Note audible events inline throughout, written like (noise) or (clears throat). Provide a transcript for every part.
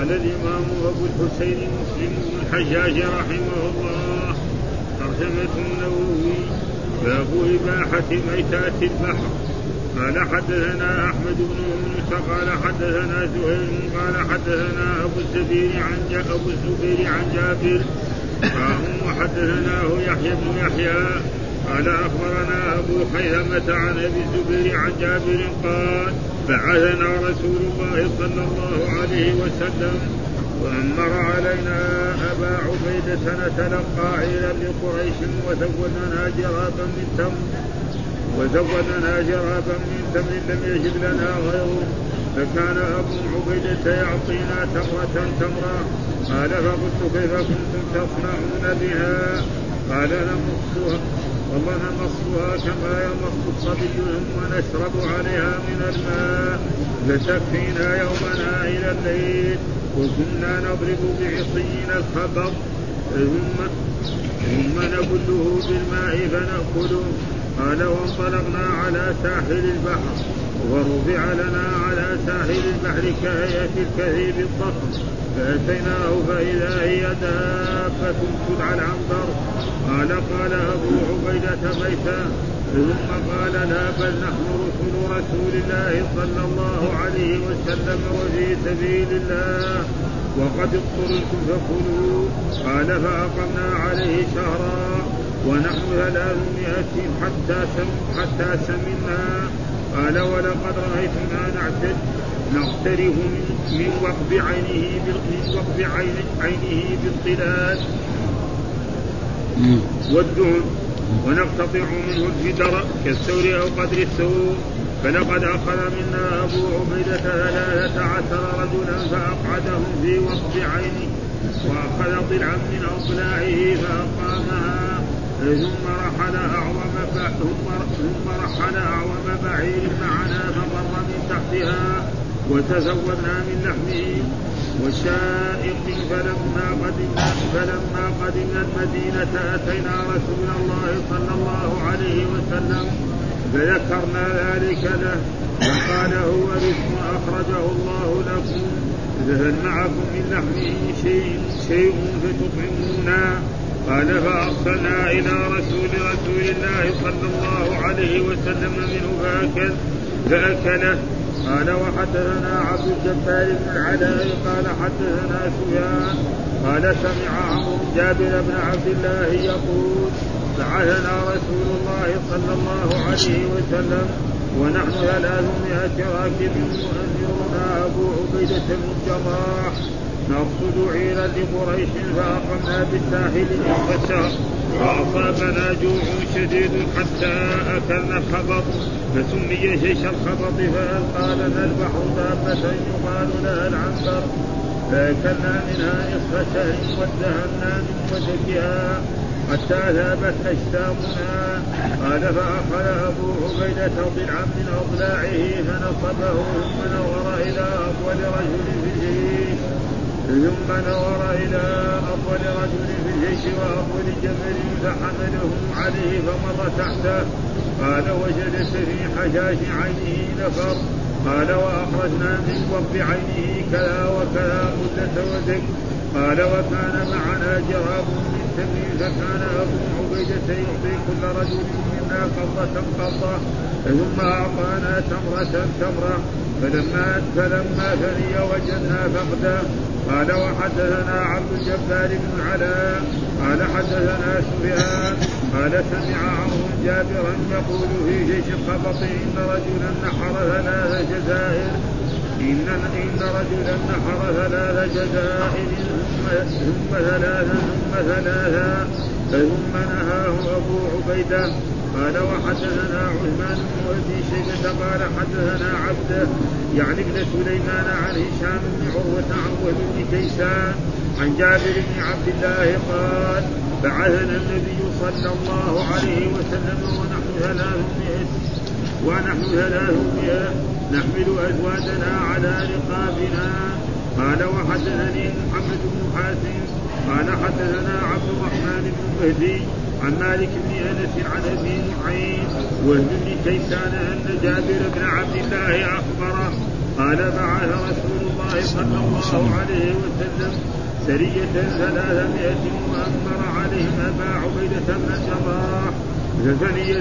قال الإمام أبو الحسين مسلم بن الحجاج رحمه الله ترجمة النووي باب إباحة ميتات البحر. قال حدثنا أحمد بن يونس قال حدثنا زهير قال حدثنا أبو الزبير عن أبو الزبير عن جابر. وحدثناه يحيى بن يحيى قال أخبرنا أبو خيثمة عن أبي الزبير عن جابر قال بعثنا رسول الله صلى الله عليه وسلم وأمر علينا أبا عبيده نتلقى عيرا لقريش وزودنا جرابا من تمر وزودنا جرابا من تمر لم يجد لنا غيره فكان أبو عبيده يعطينا تمرة تمرة. قال فقلت كيف كنتم تصنعون بها؟ قال نمصها. والله نمصها كما يمص الصبي ثم نشرب عليها من الماء فتكفينا يومنا إلى الليل. وكنا نضرب بعصينا الخبر ثم ثم نبله بالماء فنأكله. قال وانطلقنا على ساحل البحر ورفع لنا على ساحل البحر كهيئة الكثيب الضخم فأتيناه فإذا هي دابة تدعى العنبر. قال قال أبو عبيدة ميتا ثم قال لا بل نحن رسل رسول الله صلى الله عليه وسلم وفي سبيل الله. وقد اضطررتم فكلوا. قال فأقمنا عليه شهرا. ونحن ثلاثمائة حتى سم حتى سمنا. قال ولقد رأيتنا نعتد. نقترف من وقب عينه من وقب عينه بالطلال والدهن. ونقتطع منه الفدر كالثور أو قدر الثور فلقد أخذ منا أبو عبيدة ثلاثة عشر رجلا فأقعدهم في وقف عينه. وأخذ ضلعا من أضلاعه فأقامها. ثم رحل أعظم ثم رحل أعظم بعير معنا فمر من تحتها. وتزودنا من لحمه. وشائق فلما قدمنا فلما قدمنا المدينة أتينا رسول الله صلى الله عليه وسلم فذكرنا ذلك له فقال هو رزق أخرجه الله لكم. فهل معكم من لحمه شيء شيء فتطعمونا؟ قال فأرسلنا إلى رسول رسول الله صلى الله عليه وسلم منه فأكل فأكله. قال وحدثنا عبد الجبار بن العلاء قال حدثنا سفيان قال سمع عمرو جابر بن عبد الله يقول بعثنا رسول الله صلى الله عليه وسلم ونحن ثلاثمائة راكب يؤمرنا أبو عبيدة بن الجراح. نقصد عيرا لقريش فأقمنا بالساحل نصف فأصابنا جوع شديد حتى أكلنا الخبط. فسمي جيش الخبط فألقى لنا البحر دابة يقال لها العنبر. فأكلنا منها نصف شهر وادهنا من وجهها حتى ذابت أجسامنا. قال فأخذ أبو عبيدة ضلعا من أضلاعه فنصبه ثم نظر إلى أطول رجل في ثم نظر إلى أطول رجل في الجيش وأطول جبل فحمله عليه فمر تحته. قال وجلس في حشاش عينه نفر. قال وأخرجنا من وقف عينه كذا وكذا مدة وزك قال وكان معنا جراب من تمر فكان أبو عبيدة يعطي كل رجل منا قبضة قبضة. ثم أعطانا تمرة تمرة. فلما فلما فني وجدنا فقدا. قال وحدثنا عبد الجبار بن علاء قال حدثنا سفيان. قال سمع عمرو جابرا يقول في جيش الخبط إن رجلا نحر ثلاث جزائر. إن إن رجلا نحر ثلاث جزائر. ثم ثم ثلاثا ثم ثلاثا. ثم نهاه أبو عبيدة. قال وحدثنا عثمان بن أبي شيبة قال حدثنا عبده يعني ابن سليمان عن هشام بن عروة عن وهب بن كيسان عن جابر بن عبد الله قال بعثنا النبي صلى الله عليه وسلم ونحن ثلاثمائة ونحن ثلاثمائة نحمل أزواجنا على رقابنا. قال وحدثني محمد بن حاتم قال حدثنا عبد الرحمن بن مهدي عن مالك بن أنس عن أبي نعيم وهب بن كيسان أن جابر بن عبد الله أخبره. قال بعث رسول الله صلى الله عليه وسلم سرية ثلاثمائة وأمر عليهم أبا عبيدة بن الجراح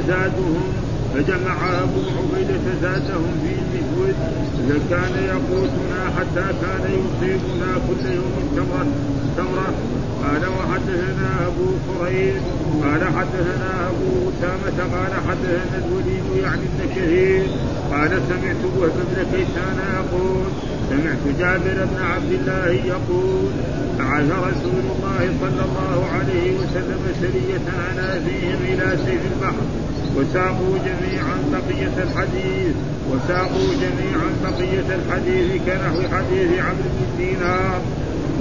زادهم فجمع أبو عبيدة زادهم في المسود فكان يقوتنا حتى كان يصيبنا كل يوم تمرة تمرة قال وحدثنا أبو قريب قال حدثنا أبو أسامة قال حدثنا الوليد يعني ابن كثير قال سمعت وهب بن كيسان يقول سمعت جابر بن عبد الله يقول بعث رسول الله صلى الله عليه وسلم سرية على فيهم إلى سيف البحر. وساقوا جميعا بقية الحديث وساقوا جميعا بقية الحديث كنحو حديث عمرو بن دينار.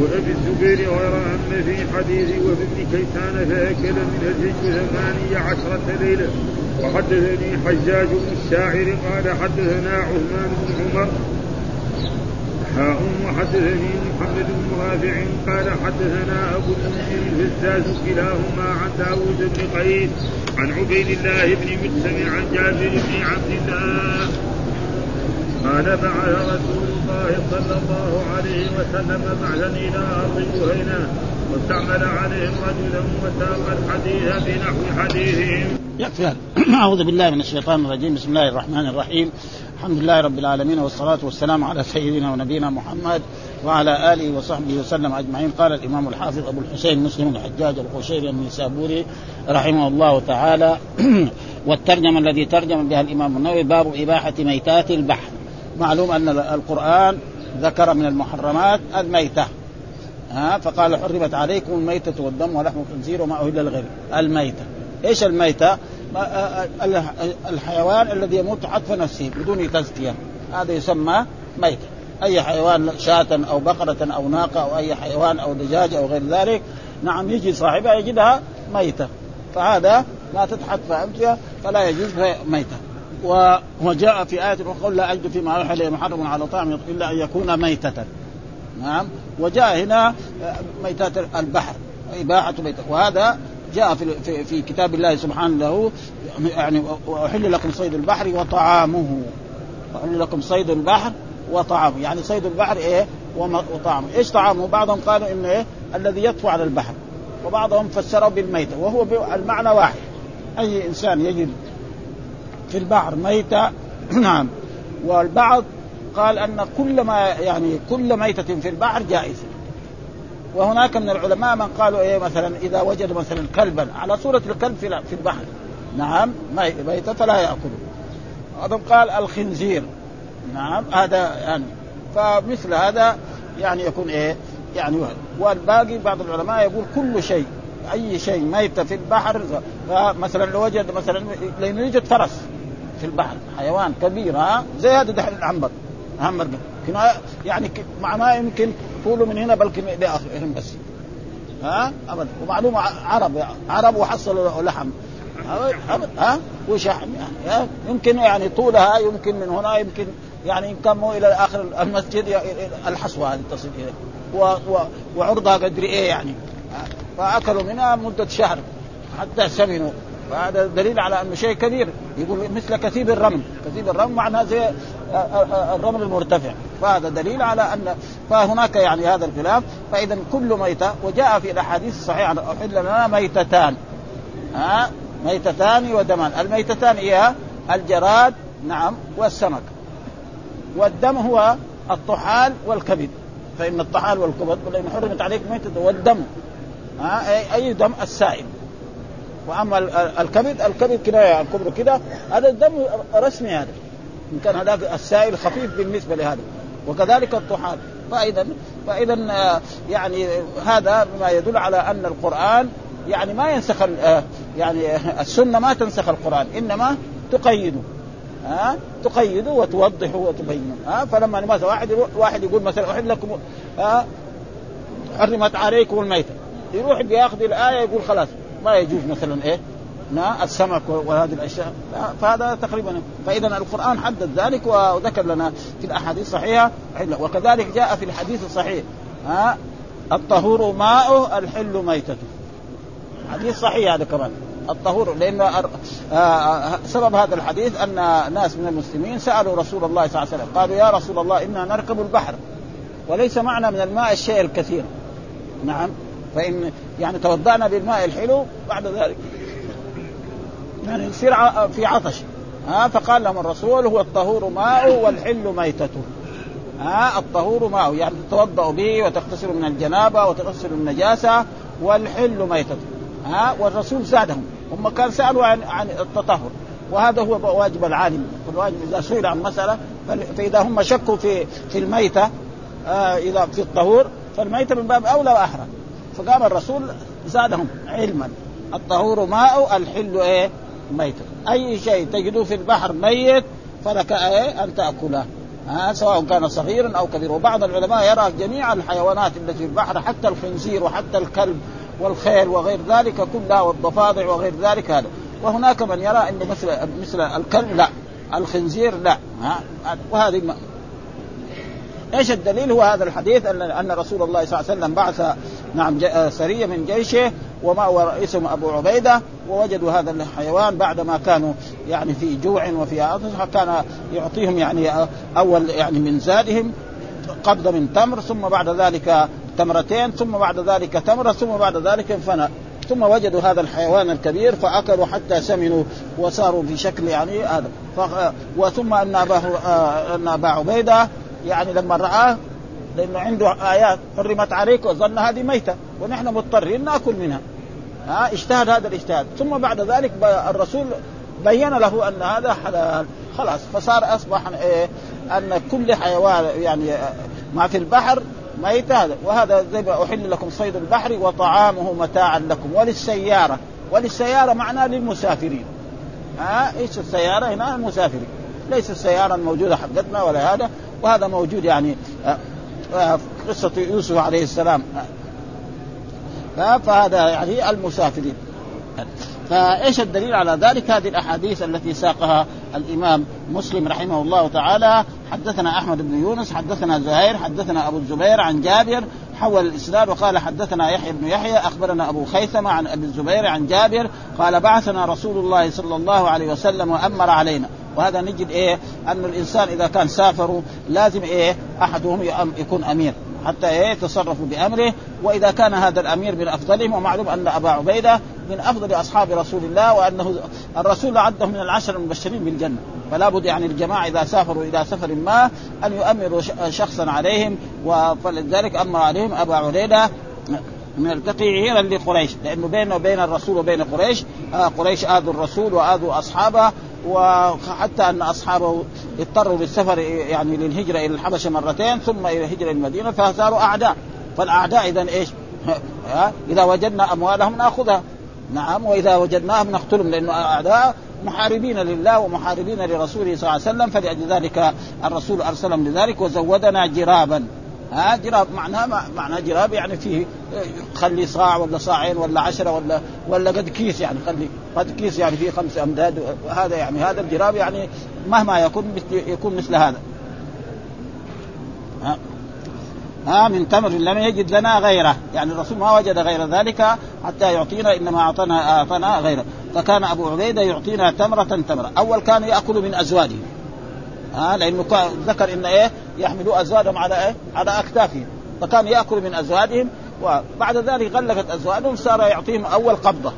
وابي الزبير غير ان في حديث وابن كيسان فأكل من الهج ثمانية عشرة ليلة. وحدثني حجاج بن الشاعر قال حدثنا عثمان بن عمر. حاء وحدثني محمد بن رافع قال حدثنا أبو المنذر الفزاز كلاهما عن داوود بن قيس. عن عبيد الله بن مسلم عن جابر بن عبد الله. قال بعث رسول الله صلى الله عليه وسلم بعثا إلى ارض بهينه واستعمل عليهم رجلا وساق الحديث بنحو حديثهم. يكفي (clears throat) أعوذ بالله من الشيطان الرجيم. بسم الله الرحمن الرحيم. الحمد لله رب العالمين والصلاة والسلام على سيدنا ونبينا محمد وعلى آله وصحبه وسلم أجمعين. قال الإمام الحافظ أبو الحسين مسلم الحجاج القشيري النسابوري رحمه الله تعالى. (clears throat) والترجمة الذي ترجم بها الإمام النووي باب إباحة ميتات البحر. معلوم أن القرآن ذكر من المحرمات الميتة. ها فقال حرمت عليكم الميتة والدم ولحم الخنزير وما أهل للغير. الميتة. إيش الميتة؟ الحيوان الذي يموت عطف نفسه بدون تزكية. هذا يسمى ميتة أي حيوان شاة أو بقرة أو ناقة أو أي حيوان أو دجاج أو غير ذلك نعم يجي صاحبها يجدها ميتة. فهذا ما تتحط فأمتها فلا يجوز ميتة. وجاء في آية أخرى لا أجد فيما أوحى محرم على طعم إلا أن يكون ميتة. نعم وجاء هنا ميتات البحر إباحة ميتة. وهذا جاء في, في, في كتاب الله سبحانه له يعني واحل لكم صيد البحر وطعامه. واحل لكم صيد البحر وطعامه. يعني صيد البحر إيه؟ وطعامه. إيش طعامه؟ بعضهم قالوا إنه إيه؟ الذي يطفو على البحر. وبعضهم فسره بالميتة. وهو المعنى واحد. أي إنسان يجد في البحر ميتة؟ (clears throat) نعم. والبعض قال أن كل ما يعني كل ميتة في البحر جائزة. وهناك من العلماء من قالوا إيه مثلا إذا وجد مثلا كلبا على صورة الكلب في البحر. نعم ميتة فلا ياكله هذا قال الخنزير. نعم هذا يعني فمثل هذا يعني يكون إيه يعني والباقي بعض العلماء يقول كل شيء أي شيء ميت في البحر فمثلا لو وجد مثلا لأنه يوجد فرس في البحر حيوان كبير ها زي هذا دحين العنبر. عنبر يعني معناه يمكن طوله من هنا بلكي لاخرهم بس. ها؟ ابدا. ومعلوم عرب عرب وحصلوا لحم. ابدا ها؟ وشحم يعني؟ يمكن يعني طولها يمكن من هنا يمكن يعني ان كان مو إلى آخر المسجد الحصوة هذه تصل إليه. وعرضها قدر إيه يعني؟ فأكلوا منها مدة شهر حتى سمنوا. فهذا دليل على إنه شيء كبير. يقول مثل كثيب الرمل. كثيب الرمل معناه زي الرمل المرتفع. فهذا دليل على أن فهناك يعني هذا الخلاف. فإذا كل ميتة وجاء في الأحاديث الصحيحة أحل لنا ميتتان. ها؟ ميتتان ودمان. الميتتان هي الجراد نعم والسمك. والدم هو الطحال والكبد. فإن الطحال والكبد لأن حرمت عليكم ميتة والدم. ها؟ اي دم؟ السائل. وأما الكبد الكبد كده الكبر كده. هذا الدم رسمي هذا. إن كان هذاك السائل خفيف بالنسبة لهذا. وكذلك الطحال. فاذا فإذا يعني هذا ما يدل على أن القرآن يعني ما ينسخ يعني السنة ما تنسخ القرآن إنما تقيده ها تقيده وتوضحه وتبينه ها فلما مثلا واحد واحد يقول مثلا أحل لكم ها حرمت عليكم الميتة. يروح بياخذ الآية يقول خلاص ما يجوز مثلا إيه؟ السمك وهذه الأشياء. فهذا تقريبا. فاذا القرآن حدد ذلك وذكر لنا في الأحاديث الصحيحة. وكذلك جاء في الحديث الصحيح ها الطهور ماؤه الحل ميتته. حديث صحيح هذا كمان. الطهور لأنه سبب هذا الحديث أن ناس من المسلمين سألوا رسول الله صلى الله عليه وسلم. قالوا يا رسول الله إنا نركب البحر. وليس معنى من الماء الشيء الكثير. نعم. فإن يعني توضأنا بالماء الحلو بعد ذلك. يعني يصير في عطش. ها فقال لهم الرسول هو الطهور ماء والحل ميتته. ها الطهور ماء يعني تتوضأ به وتغتسل من الجنابة وتغتسل من النجاسة والحل ميتته. ها والرسول زادهم هم كان سألوا عن عن التطهر. وهذا هو واجب العالم. الواجب إذا سئل عن مسألة فإذا هم شكوا في في الميتة آه إذا في الطهور فالميتة من باب أولى وأحرى. فقام الرسول زادهم علما. الطهور ماء الحل إيه؟ ميتة أي شيء تجدوه في البحر ميت فلك إيه؟ أن تأكله. ها؟ سواء كان صغيرا أو كبيرا. وبعض العلماء يرى جميع الحيوانات التي في البحر حتى الخنزير وحتى الكلب والخيل وغير ذلك كلها والضفادع وغير ذلك هذا. وهناك من يرى انه مثل مثل الكلب لا الخنزير لا. ها؟ وهذه إيش الدليل؟ هو هذا الحديث ان رسول الله صلى الله عليه وسلم بعث نعم سرية من جيشه وما ورئيسهم أبو عبيدة ووجدوا هذا الحيوان بعدما كانوا يعني في جوع وفي عطش كان يعطيهم يعني أول يعني من زادهم قبضه من تمر ثم بعد ذلك تمرتين ثم بعد ذلك تمرة ثم بعد ذلك انفنى ثم وجدوا هذا الحيوان الكبير فأكلوا حتى سمنوا وصاروا في شكل يعني هذا وثم أن آه، أن أبا عبيدة يعني لما رآه لأنه عنده آيات حرمت عليك وظن هذه ميتة ونحن مضطرين نأكل منها. ها اجتهد هذا الاجتهاد. ثم بعد ذلك الرسول بين له أن هذا حلال. خلاص فصار أصبح إيه أن كل حيوان يعني ما في البحر ميت هذا وهذا زي ما أحل لكم صيد البحر وطعامه متاعا لكم. وللسيارة. وللسيارة معناه للمسافرين. ها إيش السيارة هنا؟ المسافرين. ليس السيارة الموجودة حقتنا ولا هذا. وهذا موجود يعني آه، آه، قصة يوسف عليه السلام. فهذا يعني المسافرين. فإيش الدليل على ذلك؟ هذه الأحاديث التي ساقها الإمام مسلم رحمه الله تعالى. حدثنا أحمد بن يونس حدثنا زهير حدثنا أبو الزبير عن جابر حول الإسناد وقال حدثنا يحيى بن يحيى أخبرنا أبو خيثمة عن أبي الزبير عن جابر قال بعثنا رسول الله صلى الله عليه وسلم وأمر علينا. وهذا نجد إيه أن الإنسان إذا كان سافروا لازم إيه أحدهم يكون أمير حتى إيه يتصرفوا بأمره. وإذا كان هذا الأمير من أفضلهم ومعلوم أن أبا عبيدة من أفضل أصحاب رسول الله وأنه الرسول عده من العشر المبشرين بالجنة. فلا بد يعني الجماعة إذا سافروا إلى سفر ما أن يؤمروا شخصا عليهم فلذلك أمر عليهم أبا عبيدة من التقيعيرا لقريش لأنه بينه وبين الرسول وبين قريش آه قريش آذوا الرسول وآذوا أصحابه وحتى أن أصحابه اضطروا للسفر يعني للهجرة إلى الحبشة مرتين ثم إلى الهجره المدينة فصاروا أعداء. فالأعداء إذا إيش؟ إذا وجدنا أموالهم نأخذها. نعم وإذا وجدناهم نقتلهم لأنه أعداء محاربين لله ومحاربين لرسوله صلى الله عليه وسلم فلذلك الرسول أرسلهم لذلك وزودنا جرابا. ها جراب معناه معناه جراب يعني فيه خلي صاع ولا صاعين ولا عشرة ولا ولا قد كيس يعني خلي قد كيس يعني فيه خمس أمداد. وهذا يعني هذا الجراب يعني مهما يكون مثل يكون مثل هذا. ها ها من تمر لم يجد لنا غيره. يعني الرسول ما وجد غير ذلك حتى يعطينا إنما اعطانا أعطانا غيره. فكان أبو عبيدة يعطينا تمرة تمرة. أول كان يأكل من أزواجه. ها لأنه ذكر إن إيه يحملوا ازواجهم على إيه؟ على أكتافهم. فكان ياكل من ازواجهم وبعد ذلك غلقت ازواجهم صار يعطيهم أول قبضة.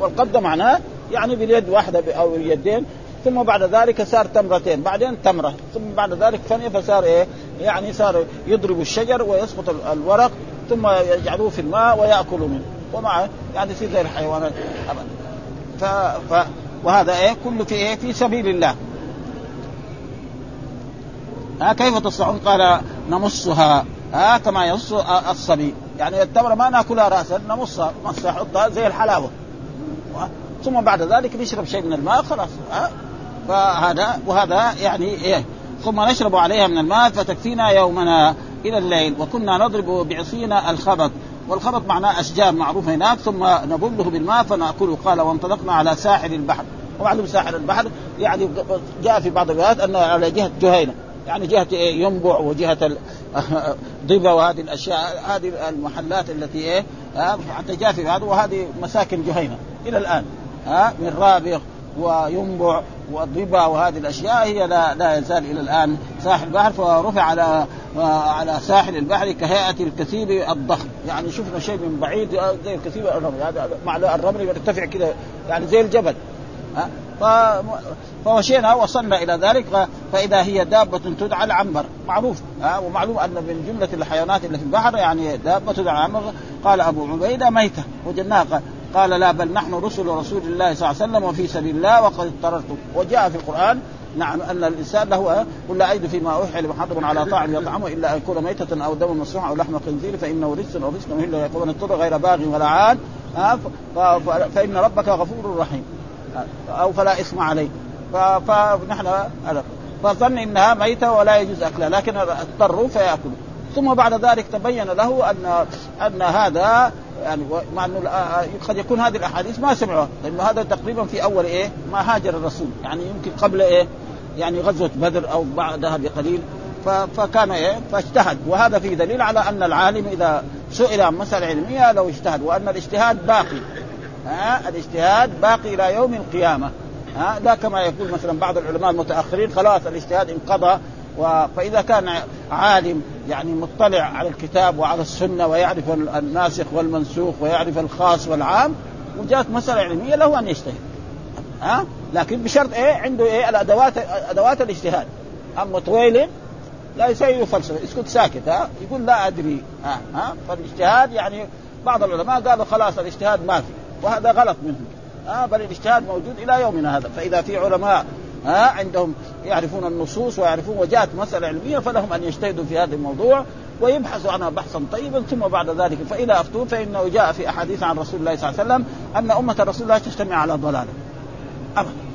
والقبضة معناه يعني باليد واحدة أو اليدين ثم بعد ذلك صار تمرتين بعدين تمرة ثم بعد ذلك ثانية فصار إيه؟ يعني صار يضرب الشجر ويسقط الورق ثم يجعلوه في الماء ويأكلوا منه. ومع يعني يصير زي الحيوانات ابدا. ف... ف... وهذا إيه؟ كله في إيه؟ في سبيل الله. ها كيف تصنعون؟ قال نمصها ها كما يمص الصبي. يعني التمره ما ناكلها راسا نمصها مصها نحطها زي الحلاوة. ثم بعد ذلك نشرب شيء من الماء خلاص ها. فهذا وهذا يعني إيه. ثم نشرب عليها من الماء فتكفينا يومنا إلى الليل وكنا نضرب بعصينا الخبط. والخبط معناه أشجار معروفة هناك ثم نبله بالماء فنأكله. قال وانطلقنا على ساحل البحر. ومعلوم ساحل البحر يعني جاء في بعض الروايات انه على جهة جهينة. يعني جهة ينبع وجهة (laughs) ضبا وهذه الأشياء هذه المحلات التي إيه حتى في هذا وهذه مساكن جهينة إلى الآن ها من رابغ وينبع والضبا وهذه الأشياء هي لا, لا يزال إلى الآن ساحل البحر فرفع على على ساحل البحر كهيئة الكثيب الضخم. يعني شفنا شيء من بعيد زي الكثيب الرمل هذا مع الرمل يرتفع كذا يعني زي الجبل ها. فمشينا وصلنا إلى ذلك فإذا هي دابة تدعى العنبر. معروف ها ومعلوم أن من جملة الحيوانات اللي في البحر يعني دابة تدعى العنبر. قال أبو عبيدة ميتة وجدناها قال لا بل نحن رسل رسول الله صلى الله عليه وسلم وفي سبيل الله وقد اضطررتم وجاء في القرآن نعم أن الإنسان له قل لا اجد فيما اوحي لمحرم على طاعم يطعمه إلا أن يكون ميتة أو دم مسروحا أو لحم خنزير فإنه رجس أو الا يكون اضطر غير باغ ولا عاد. فإن ربك غفور رحيم. أو فلا إثم عليه. فنحن فظن إنها ميتة ولا يجوز أكلها لكن اضطروا فيأكلوا. ثم بعد ذلك تبين له ان أن هذا يعني مع أنه قد يكون هذه الأحاديث ما سمعوها لأنه هذا تقريبا في أول إيه؟ ما هاجر الرسول يعني يمكن قبل إيه؟ يعني غزوة بدر أو بعدها بقليل. فكان إيه؟ فاجتهد. وهذا فيه دليل على أن العالم إذا سئل عن مسألة علمية لو اجتهد وأن الاجتهاد باقي. ها الاجتهاد باقي إلى يوم القيامة. ها لا كما يقول مثلا بعض العلماء المتأخرين خلاص الاجتهاد انقضى و... فإذا كان عالم يعني مطلع على الكتاب وعلى السنة ويعرف الناسخ والمنسوخ ويعرف الخاص والعام وجاءت مسألة علمية له أن يجتهد. ها؟ لكن بشرط إيه؟ عنده إيه؟ الأدوات أدوات الاجتهاد. أما طويل لا يسوي فلسفة. يسكت ساكت ها؟ يقول لا أدري. ها؟ ها؟ فالاجتهاد يعني بعض العلماء قالوا خلاص الاجتهاد ما في. وهذا غلط منهم. ها بل الإجتهاد موجود إلى يومنا هذا. فإذا في علماء ها عندهم يعرفون النصوص ويعرفون وجاءت مسألة علمية فلهم أن يجتهدوا في هذا الموضوع ويبحثوا عنها بحثا طيبا. ثم بعد ذلك فاذا أفتون فإنه جاء في أحاديث عن رسول الله صلى الله عليه وسلم أن أمة رسول الله تجتمع على ضلالة. ابدا.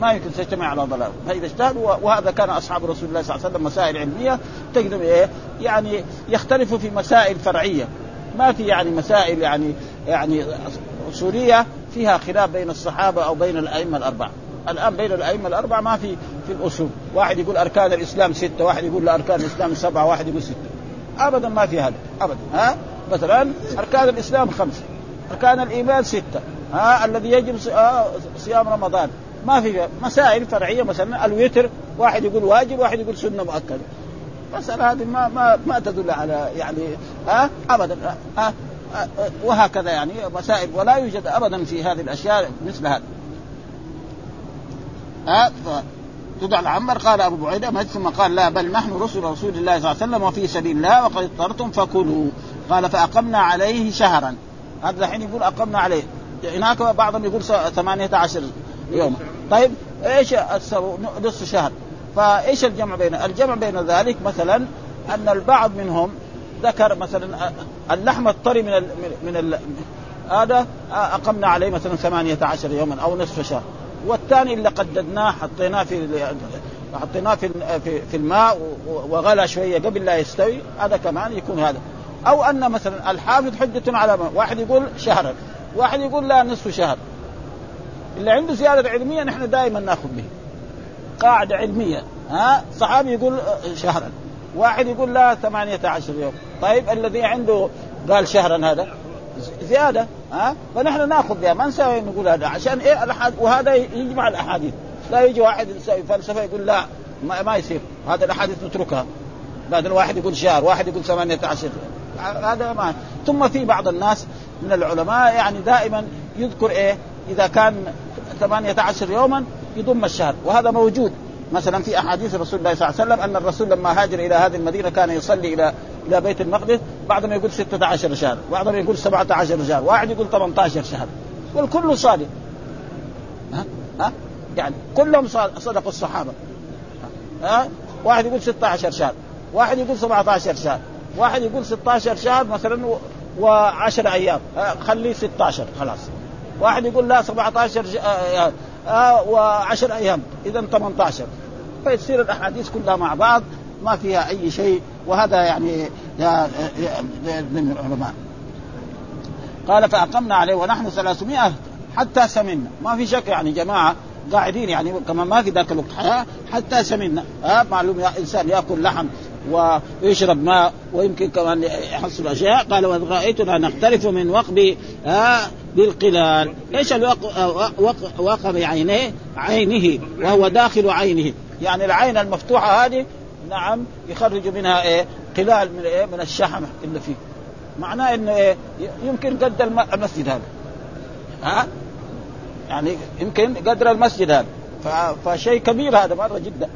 ما يمكن تجتمع على ضلال فإذا اجتهدوا وهذا كان أصحاب رسول الله صلى الله عليه وسلم مسائل علمية. تجد إيه؟ يعني يختلفوا في مسائل فرعية. ما في يعني مسائل يعني يعني اصوليه فيها خلاف بين الصحابة أو بين الأئمة الأربعة. الآن بين الأئمة الأربعة ما في في الأصول. واحد يقول أركان الإسلام ستة واحد يقول لا أركان الإسلام سبعة واحد يقول ستة. ابدا ما في هذا ابدا. ها؟ مثلا أركان الإسلام خمسة أركان الإيمان ستة. ها؟ الذي يجب آه، صيام رمضان. ما في مسائل فرعية مثلا الوتر واحد يقول واجب واحد يقول سنة مؤكدة. مسألة هذه ما ما ما تدل على يعني ها؟ ابدا. ها؟ وهكذا يعني مسائل ولا يوجد ابدا في هذه الأشياء مثل هذا. ها تدع العنبر قال أبو بعيدة ثم قال لا بل نحن رسل رسول الله صلى الله عليه وسلم وفي سبيل الله وقد اضطرتم فكلوا. قال فأقمنا عليه شهرا. هذا الحين يقول أقمنا عليه. هناك بعضهم يقول 18 يوم. طيب إيش نصف شهر. فإيش الجمع بين الجمع بين ذلك مثلا أن البعض منهم ذكر مثلا اللحم الطري من ال من ال هذا أقمنا عليه مثلا 18 يوما أو نصف شهر. والثاني اللي قددناه حطيناه في حطيناه في في الماء وغلى شوية قبل لا يستوي هذا كمان يكون هذا. أو أن مثلا الحافظ حجة على ما واحد يقول شهرا واحد يقول لا نصف شهر. اللي عنده زيادة علمية نحن دائما نأخذ به. قاعدة علمية ها؟ صحابي يقول شهرا. واحد يقول لا 18 يوم. طيب الذي عنده قال شهرا هذا؟ زيادة ها؟ فنحن نأخذ بها ما نسوي نقول هذا. عشان إيه الأحاد وهذا يجمع الأحاديث. لا يجي واحد يسوي فلسفة يقول لا ما, ما يصير. هذا الأحاديث نتركها. بعد واحد يقول شهر واحد يقول 18 هذا ما. ثم في بعض الناس من العلماء يعني دائما يذكر إيه؟ إذا كان 18 يوما يضم الشهر وهذا موجود. مثلا في أحاديث رسول الله صلى الله عليه وسلم أن الرسول لما هاجر إلى هذه المدينة كان يصلي إلى إلى بيت المقدس بعضهم يقول 16 شهر بعضهم يقول 17 شهر واحد يقول 18 شهر. والكل صادق. ها؟ ها؟ يعني كلهم صدقوا الصحابة. ها؟ واحد يقول 16 شهر واحد يقول 17 شهر واحد يقول 16 شهر مثلا و10 أيام. خليه 16 خلاص. واحد يقول لا 17 آه آه و10 أيام اذا 18 فيصير الأحاديث كلها مع بعض ما فيها أي شيء وهذا يعني من العلماء قال فأقمنا عليه ونحن 300 حتى سمنا ما في شك يعني جماعة قاعدين يعني كما ما في ذاك الوقت حياة حتى سمنا ها معلوم يا إنسان يأكل لحم ويشرب ماء ويمكن كمان يحصل أشياء. قال وإذ رايتنا نختلف من وقب ها بالقلال. إيش الوقب وقب عينيه عينه وهو داخل عينه. يعني العين المفتوحة هذه نعم يخرجوا منها إيه؟ قلال من إيه؟ من الشحمه اللي فيه. معناه انه إيه؟ يمكن قد المسجد هذا. ها؟ يعني يمكن قدر المسجد هذا. فشيء كبير هذا مرة جدا.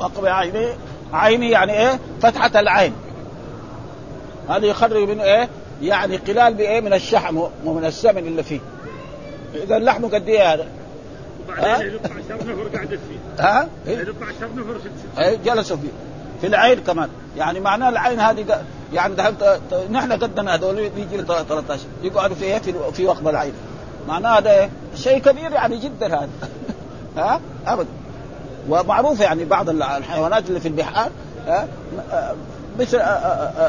وقب عيني عيني يعني إيه؟ فتحة العين. هذا يخرج من إيه؟ يعني قلال بإيه؟ من الشحم ومن السمن اللي فيه. إذا لحمه قد إيه هذا؟ يقطع شر نفر قعدت فيه ها؟ يقطع شر نفر في جلسوا فيه. في العين كمان. يعني معناه العين هذه يعني دحين نحن قدنا هذول يجي 13 يقعدوا في في, في وقت العين. معناه هذا إيه؟ شيء كبير يعني جدا هذا. (laughs) ها؟ ابدا. ومعروف يعني بعض الحيوانات اللي في البحار ها؟ مثل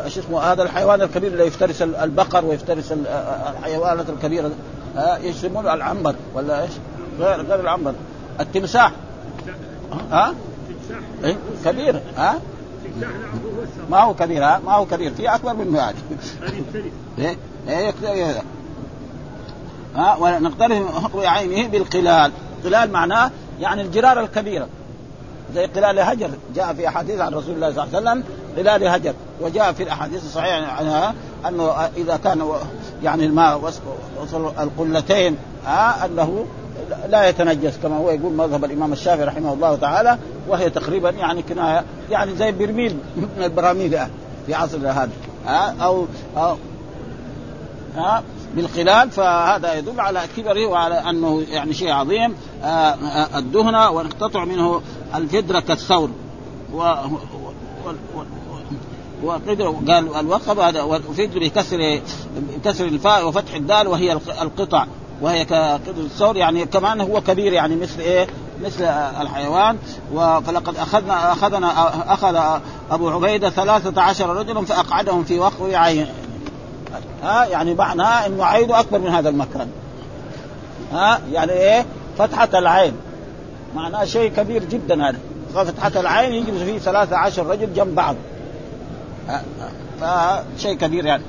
شو اسمه هذا الحيوان الكبير اللي يفترس البقر ويفترس الحيوانات الكبيرة يسمونه العنبر ولا إيش؟ غير العنبر التمساح. ها؟ إيه؟ كبير. ها؟ ما هو كبير ها؟ ما هو كبير. في أكبر منه يعني. (laughs) إيه؟ إيه؟ ها؟ ونقترف حقوق عينه بالقلال. قلال معناه يعني الجرار الكبيره زي قلال هجر. جاء في أحاديث عن رسول الله صلى الله عليه وسلم قلال هجر. وجاء في الأحاديث الصحيحة عنها أنه إذا كان يعني الماء وصل القلتين ها؟ أنه لا يتنجس كما هو يقول مذهب الإمام الشافعي رحمه الله تعالى وهي تقريبا يعني كناية يعني زي برميل (laughs) من البراميل في عصرنا هذا ها أو أو ها بالخلال فهذا يدل على كبره وعلى أنه يعني شيء عظيم الدهنة ونقتطع منه الفدرة كالثور. و وقدر قال الوقف هذا وفدر بكسر كسر الفاء وفتح الدال وهي القطع. وهي كقدر الثور يعني كمان هو كبير يعني مثل إيه؟ مثل الحيوان. فلقد أخذنا أخذنا أخذ أبو عبيدة ثلاثة عشر رجلا فأقعدهم في وقر عين. ها؟ يعني معناه إنه عينه أكبر من هذا المكان ها؟ يعني إيه؟ فتحة العين. معناه شيء كبير جدا هذا. فتحة العين يجلس فيه ثلاثة عشر رجل جنب بعض. فشيء كبير يعني.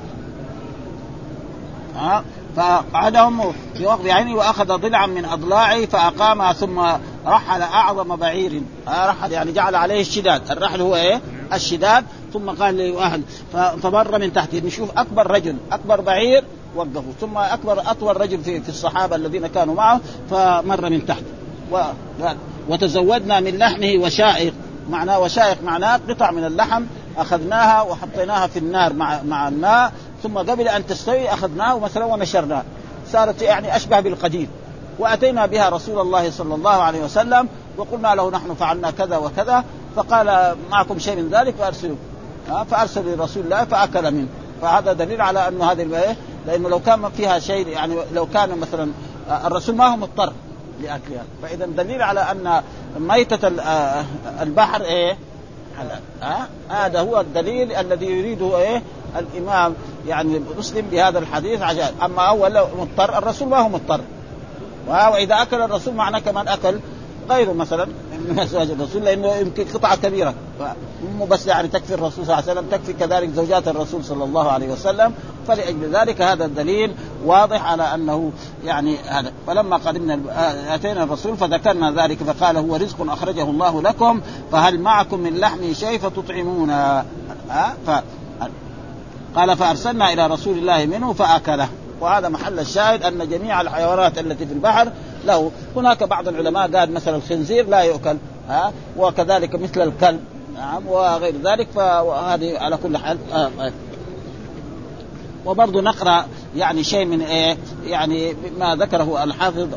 ها؟ فقعدهم في وقت عينه واخذ ضلعا من أضلاعه فأقامها ثم رحل أعظم بعير. رحل يعني جعل عليه الشداد. الرحل هو إيه؟ الشداد. ثم قال لاهل فمر من تحته نشوف أكبر رجل أكبر بعير وقفوا ثم اكبر أطول رجل في, في الصحابة الذين كانوا معه فمر من تحته و... وتزودنا من لحمه وشائق. معناه وشائق معناه قطع من اللحم. أخذناها وحطيناها في النار مع مع الماء. ثم قبل أن تستوي أخذناه مثلا ونشرناه. صارت يعني أشبه بالقديم. وأتينا بها رسول الله صلى الله عليه وسلم وقلنا له نحن فعلنا كذا وكذا فقال معكم شيء من ذلك فارسلوا فأرسل لرسول الله فأكل منه. فهذا دليل على انه هذه الايه لأنه لو كان فيها شيء يعني لو كان مثلا الرسول ما هو مضطر لاكلها فاذا دليل على أن ميتة البحر إيه؟ حلال ها هذا هو الدليل الذي يريده إيه؟ الإمام يعني مسلم بهذا الحديث عشان أما اول مضطر الرسول ما هو مضطر. وإذا أكل الرسول معناه كمان أكل غيره مثلا من أزواج الرسول لأنه يمكن قطعة كبيرة. مو بس يعني تكفي الرسول صلى الله عليه وسلم تكفي كذلك زوجات الرسول صلى الله عليه وسلم. فلأجل ذلك هذا الدليل واضح على أنه يعني هذا. فلما قدمنا أتينا الرسول فذكرنا ذلك فقال هو رزق أخرجه الله لكم فهل معكم من لحم شيء فتطعمون ها ف قال فأرسلنا إلى رسول الله منه فأكله. وهذا محل الشاهد أن جميع الحيوانات التي في البحر له. هناك بعض العلماء قال مثلا الخنزير لا يؤكل ها؟ وكذلك مثل الكلب نعم وغير ذلك فهذه على كل حال آه آه. وبرضه نقرأ يعني شيء من إيه يعني ما ذكره الحافظ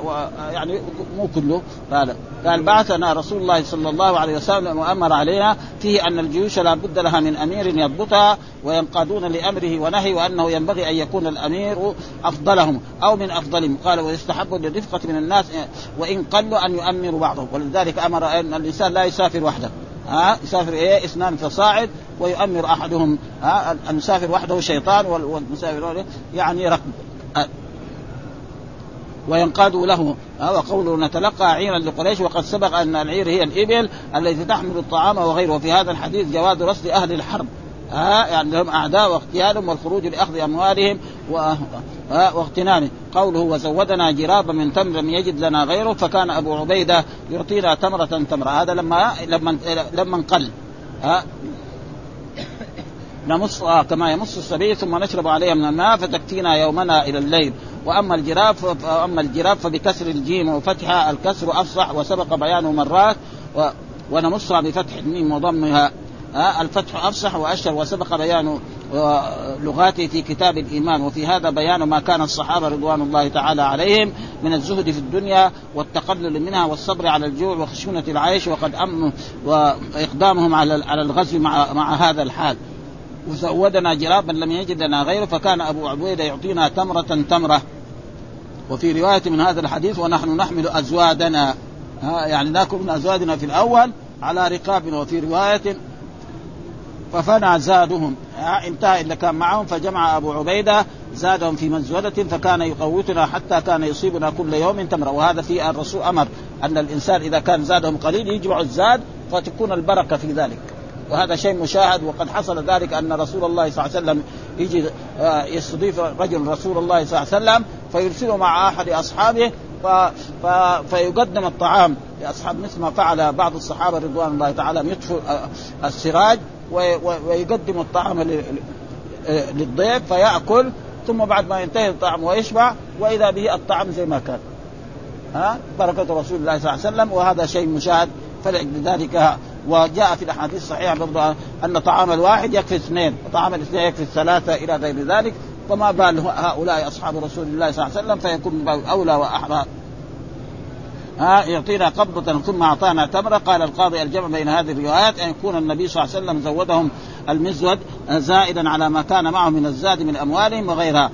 يعني مو كله هذا قال بعثنا رسول الله صلى الله عليه وسلم وأمر علينا فيه أن الجيوش لا بد لها من أمير يضبطها وينقادون لأمره ونهي وأنه ينبغي أن يكون الأمير أفضلهم أو من أفضلهم. قال ويستحب للرفقه من الناس وإن قلوا أن يؤمروا بعضهم. ولذلك أمر إن الإنسان لا يسافر وحده. ها يسافر إيه إثنان فصاعد ويؤمر أحدهم ها المسافر وحده شيطان والمسافر يعني ركب. وينقاد له وقوله نتلقى عيرا لقريش وقد سبق أن العير هي الإبل التي تحمل الطعام وغيره. وفي هذا الحديث جواز رصد أهل الحرب ها يعني لهم أعداء واغتيالهم والخروج لأخذ أموالهم واغتنامه قوله وزودنا جرابا من تمر لم يجد لنا غيره فكان أبو عبيدة يعطينا تمرة تمرة. هذا لما لما لما قل ها نمص كما يمص السبيل ثم نشرب عليها من الماء فتكفينا يومنا إلى الليل. وأما الجراب فأما الجراب فبكسر الجيم وفتحها الكسر أفصح وسبق بيانه مرات ونمصها بفتح الميم وضمها. الفتح أفصح وأشهر وسبق بيان لغاته في كتاب الإيمان وفي هذا بيان ما كان الصحابة رضوان الله تعالى عليهم من الزهد في الدنيا والتقلل منها والصبر على الجوع وخشونة العيش وقد امنوا وإقدامهم على على الغزو مع مع هذا الحال. وزودنا جرابا لم يجد لنا غيره فكان أبو عبيدة يعطينا تمرة تمرة. وفي رواية من هذا الحديث ونحن نحمل أزوادنا. ها يعني نأكل من أزوادنا في الأول على رقابنا وفي رواية ففنى زادهم. انتهى إلا كان معهم فجمع أبو عبيدة زادهم في مزودة فكان يقوتنا حتى كان يصيبنا كل يوم تمره وهذا في الرسول أمر أن الإنسان إذا كان زادهم قليل يجمع الزاد فتكون البركة في ذلك. وهذا شيء مشاهد وقد حصل ذلك أن رسول الله صلى الله عليه وسلم يجي آه، يستضيف رجل رسول الله صلى الله عليه وسلم فيرسله مع أحد أصحابه ف... ف... فيقدم الطعام لأصحاب مثل ما فعل بعض الصحابة رضوان الله تعالى يطفئ آه، السراج. ويقدم الطعام للضيف فيأكل ثم بعد ما ينتهي الطعام ويشبع وإذا به الطعام زي ما كان. ها؟ بركة رسول الله صلى الله عليه وسلم وهذا شيء مشاهد فلذلك وجاء في الأحاديث الصحيحة برضه أن طعام الواحد يكفي اثنين وطعام الاثنين يكفي الثلاثة إلى غير ذلك فما بال هؤلاء أصحاب رسول الله صلى الله عليه وسلم فيكون أولى واحرى ها يعطينا قبضة ثم أعطانا تمرة. قال القاضي الجمع بين هذه الروايات أن يكون النبي صلى الله عليه وسلم زودهم المزود زائدا على ما كان معه من الزاد من أموالهم وغيرها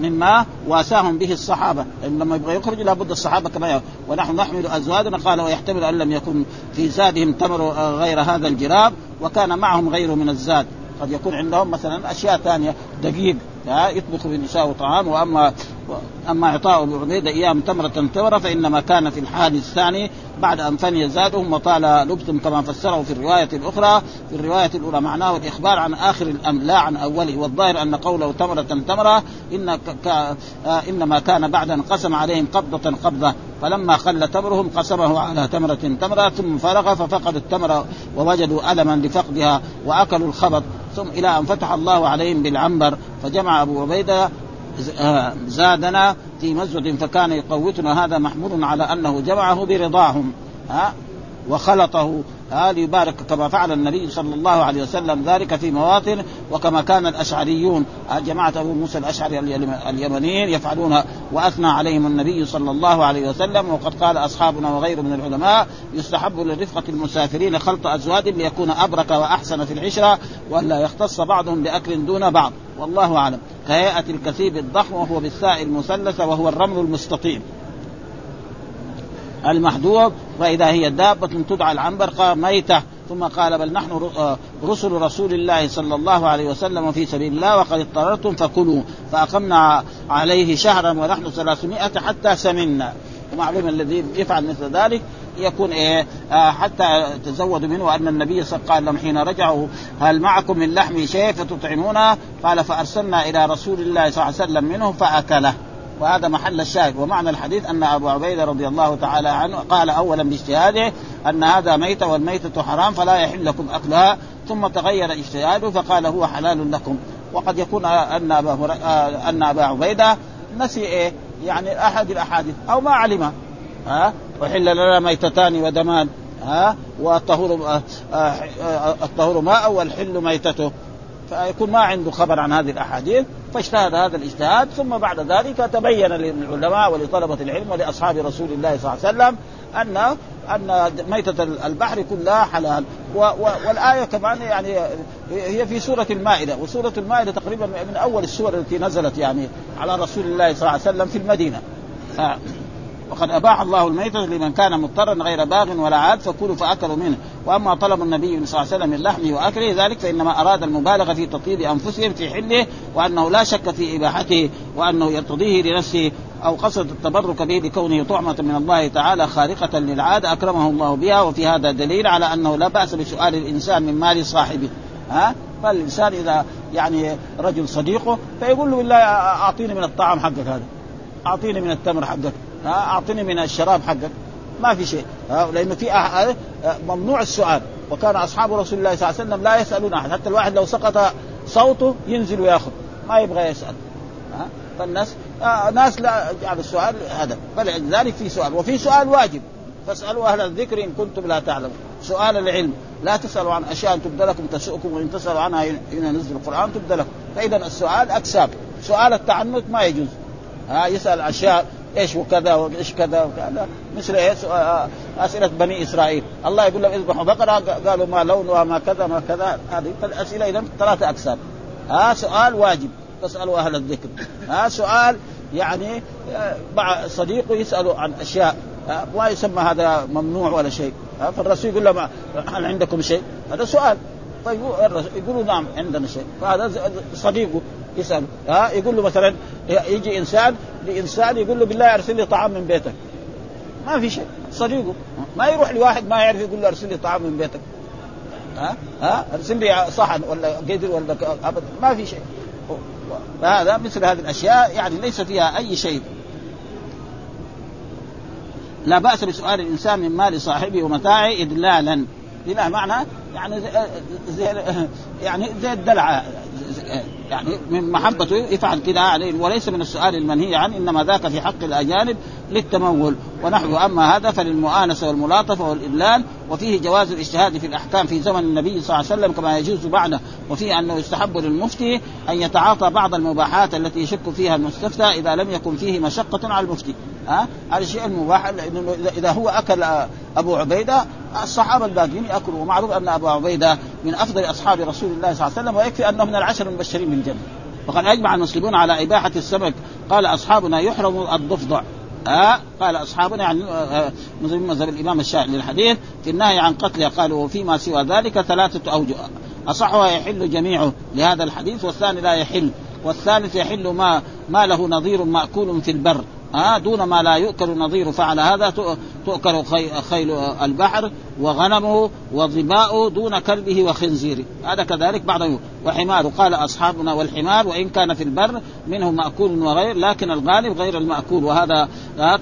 مما واساهم به الصحابة. لما يبغى يخرج لابد الصحابة كما ونحن نحمل أزواجنا. قال ويحتمل أن لم يكن في زادهم تمر غير هذا الجراب وكان معهم غيره من الزاد. قد يكون عندهم مثلا أشياء ثانية دقيق. يطبخ بالنساء طعام وأما أما إعطاء ابو عبيده اياهم تمرة تمره فإنما كان في الحال الثاني بعد أن فني زادهم وطال لبثهم كما فسره في الرواية الأخرى. في الرواية الأولى معناه الإخبار عن آخر الامر لا عن أوله. والظاهر أن قوله تمرة تمرة إن ك... آه إنما كان بعد أن قسم عليهم قبضة قبضة. فلما قل تمرهم قسمه على تمرة تمرة ثم فرغ ففقد التمرة ووجدوا ألما لفقدها وأكلوا الخبط. ثم إلى أن فتح الله عليهم بالعنبر فجمع أبو عبيدة آه، زادنا في مسجد فكان يقوتنا. هذا محمول على أنه جمعه برضاهم ها وخلطه. ها ليبارك كما فعل النبي صلى الله عليه وسلم ذلك في مواطن وكما كان الأشعريون. جماعة أبو موسى الأشعري اليمنيين يفعلون وأثنى عليهم النبي صلى الله عليه وسلم. وقد قال أصحابنا وغيره من العلماء يستحب لرفقه المسافرين خلط أزواج ليكون أبرك وأحسن في العشرة والا يختص بعضهم بأكل دون بعض. والله أعلم. كهيئة الكثيب الضخم وهو بالساء المثلثة وهو الرمل المستطيل. المحدود فإذا هي دابة تدعى العنبر ميتة. ثم قال بل نحن آه، رسل رسول الله صلى الله عليه وسلم في سبيل الله وقد اضطررتم فكلوا فأقمنا عليه شهرا ونحن ثلاثمائة حتى سمنا. ومعلوم الذي يفعل مثل ذلك يكون إيه آه حتى تزودوا منه أن النبي صلى الله عليه وسلم حين رجعوا هل معكم من لحم شيء فتطعمونه قال فأرسلنا إلى رسول الله صلى الله عليه وسلم منه فأكله. وهذا محل الشاهد. ومعنى الحديث أن أبو عبيدة رضي الله تعالى عنه قال اولا باجتهاده أن هذا ميته والميتة حرام فلا يحل لكم أكلها ثم تغير اجتهاده فقال هو حلال لكم. وقد يكون أن أبا أن أبا عبيدة نسي إيه؟ يعني أحد الأحاديث أو ما علم. ها؟ وحل لنا ميتتان ودمان. ها؟ والطهور الطهور ماء والحل ميتته. فيكون ما عنده خبر عن هذه الأحاديث فاجتهد هذا الاجتهاد ثم بعد ذلك تبين للعلماء ولطلبة العلم ولأصحاب رسول الله صلى الله عليه وسلم ان أن ميتة البحر كلها حلال. والآية كمان يعني هي في سورة المائدة وسورة المائدة تقريبا من أول السور التي نزلت يعني على رسول الله صلى الله عليه وسلم في المدينة. وقد أباح الله الميتة لمن كان مضطرا غير باغ ولا عاد فكلوا فأكلوا منه. وأما طلب النبي صلى الله عليه وسلم من لحمه وأكله ذلك فإنما أراد المبالغة في تطيب أنفسهم في حله وأنه لا شك في إباحته وأنه يرتضيه لنفسه أو قصد التبرك به لكونه طعمة من الله تعالى خارقه للعاده أكرمه الله بها. وفي هذا دليل على أنه لا بأس بسؤال الإنسان من مال صاحبه. ها؟ فالإنسان إذا يعني رجل صديقه فيقول له بالله أعطيني من الطعام حقك هذا. أعطيني من التمر حقك. اعطيني من الشراب حقك. ما في شيء. لأنه في ممنوع السؤال. وكان أصحاب رسول الله صلى الله عليه وسلم لا يسألون أحد. حتى الواحد لو سقط صوته ينزل ويأخذ. ما يبغى يسأل. فالناس آه ناس لا يعني السؤال هذا فلذلك في سؤال. وفي سؤال واجب. فاسألوا أهل الذكر إن كنتم لا تعلمون. سؤال العلم. لا تسألوا عن أشياء تبدى لكم تسؤكم وإن تسألوا عنها حين ينزل القرآن تبدى لكم. فإذا السؤال اكساب سؤال التعنت ما يجوز. ها يسأل أشياء إيش وكذا وإيش كذا وكذا. مثل إيش؟ آه، أسئلة بني إسرائيل. الله يقول لهم اذبحوا بقرة قالوا ما لونها ما كذا ما كذا. هذه فالاسئله اذا ثلاثة أقسام. ها سؤال واجب. فاسالوا أهل الذكر. ها سؤال يعني مع صديقه يساله عن أشياء. ما يسمى هذا ممنوع ولا شيء. فالرسول يقول له هل عندكم شيء؟ هذا سؤال. طيب يقولوا نعم عندنا شيء. فهذا صديقه يسأل. ها يقول له مثلا يجي إنسان لانسان يقول له بالله أرسل لي طعام من بيتك. ما في شيء. صديقه. ما يروح لواحد ما يعرف يقول له أرسل لي طعام من بيتك. ها؟ ها؟ أرسل لي صحن ولا قدر ولا ابدا ما في شيء. هذا مثل هذه الأشياء يعني ليس فيها أي شيء. لا بأس بسؤال الإنسان من مال صاحبه ومتاعه ادلالا. لا معنى يعني زي يعني زي الدلع يعني من محبته يفعل كذا عليه وليس من السؤال المنهي عنه إنما ذاك في حق الأجانب للتمول. ونحو أما هذا فللمؤانسة والملاطفة والادلال وفيه جواز الاجتهاد في الأحكام في زمن النبي صلى الله عليه وسلم كما يجوز بعده وفيه أنه يستحب للمفتي أن يتعاطى بعض المباحات التي يشك فيها المستفتى إذا لم يكن فيه مشقة على المفتي. ها؟ هذا الشيء المباح إذا هو أكل أبو عبيدة الصحابة الباقيين يأكلوا. ومعروف أن ابا عبيدة من أفضل أصحاب رسول الله صلى الله عليه وسلم ويكفي انه من العشر المبشرين بالجنه وقد أجمع المسلمون على إباحة السمك. قال أصحابنا يحرم الضفدع. ها قال أصحابنا يعني آه، مذهب الإمام الشافعي للحديث في النهي عن قتله قالوا وفيما سوى ذلك ثلاثة أوجه. اصحها يحل جميعه لهذا الحديث والثاني لا يحل. والثالث يحل ما ما له نظير مأكول في البر. ها دون ما لا يؤكل نظيره فعلى هذا تؤكل خيل البحر وغنمه وظباؤه دون كلبه وخنزيره هذا كذلك بعض وحمار. قال أصحابنا والحمار وإن كان في البر منه مأكول وغير لكن الغالب غير المأكول. وهذا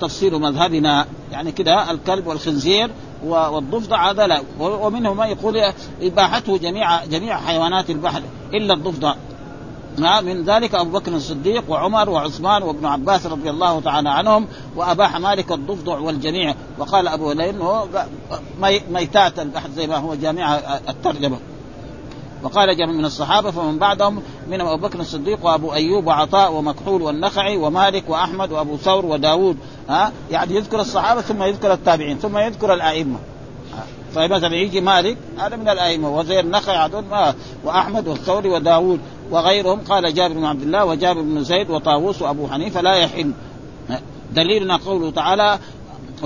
تفصيل مذهبنا. يعني كده الكلب والخنزير والضفدع هذا لا. ومنهم من يقول إباحته جميع جميع حيوانات البحر إلا الضفدع. من ذلك أبو بكر الصديق وعمر وعثمان وابن عباس رضي الله تعالى عنهم واباح مالك الضفدع والجميع. وقال أبو لأنه ميتات البحث زي ما هو جامع الترجمة. وقال جمع من الصحابة فمن بعدهم منهم أبو بكر الصديق وأبو أيوب وعطاء ومكحول والنخعي ومالك وأحمد وأبو ثور وداود. ها؟ يعني يذكر الصحابة ثم يذكر التابعين ثم يذكر الأئمة. فمثلا يجي مالك هذا من الأئمة. وزي النخعي عدود وأحمد والثوري وداود. وغيرهم. قال جابر بن عبد الله وجابر بن زيد وطاووس وأبو حنيفة لا يحل. دليلنا قوله تعالى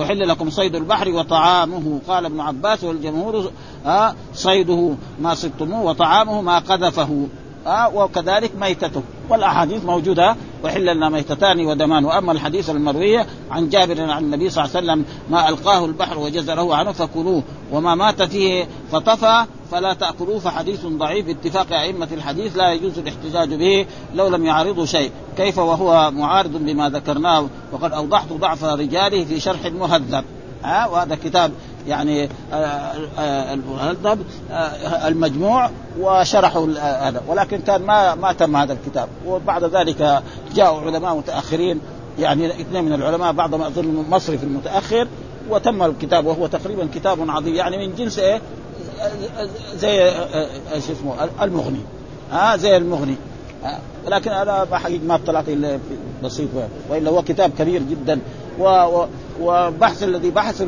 أحل لكم صيد البحر وطعامه. قال ابن عباس والجمهور آه صيده ما صدتموه وطعامه ما قذفه. آه وكذلك ميتته. والأحاديث موجودة وحل لنا ميتتان ودمان. وأما الحديث المروي عن جابر عن النبي صلى الله عليه وسلم ما ألقاه البحر وجزره عنه فكلوه وما مات فيه فطفى فلا تأكلوه فحديث ضعيف. باتفاق أئمة الحديث لا يجوز الاحتجاج به لو لم يعرضوا شيء. كيف وهو معارض بما ذكرناه؟ وقد أوضحت ضعف رجاله في شرح المهذب ها وهذا كتاب يعني آه، آه، المهذب آه، المجموع وشرحوا هذا. ولكن كان ما ما تم هذا الكتاب. وبعد ذلك جاءوا علماء متأخرين. يعني اثنين من العلماء بعضهم أظن مصري في المتأخر وتم الكتاب وهو تقريبا كتاب عظيم. يعني من جنس إيه؟ زي إيش اسمه؟ المغني. ها زي المغني. ولكن أنا حقيقة ما اطلعت إلا بسيط. وإلا هو كتاب كبير جدا. وبحث الذي بحث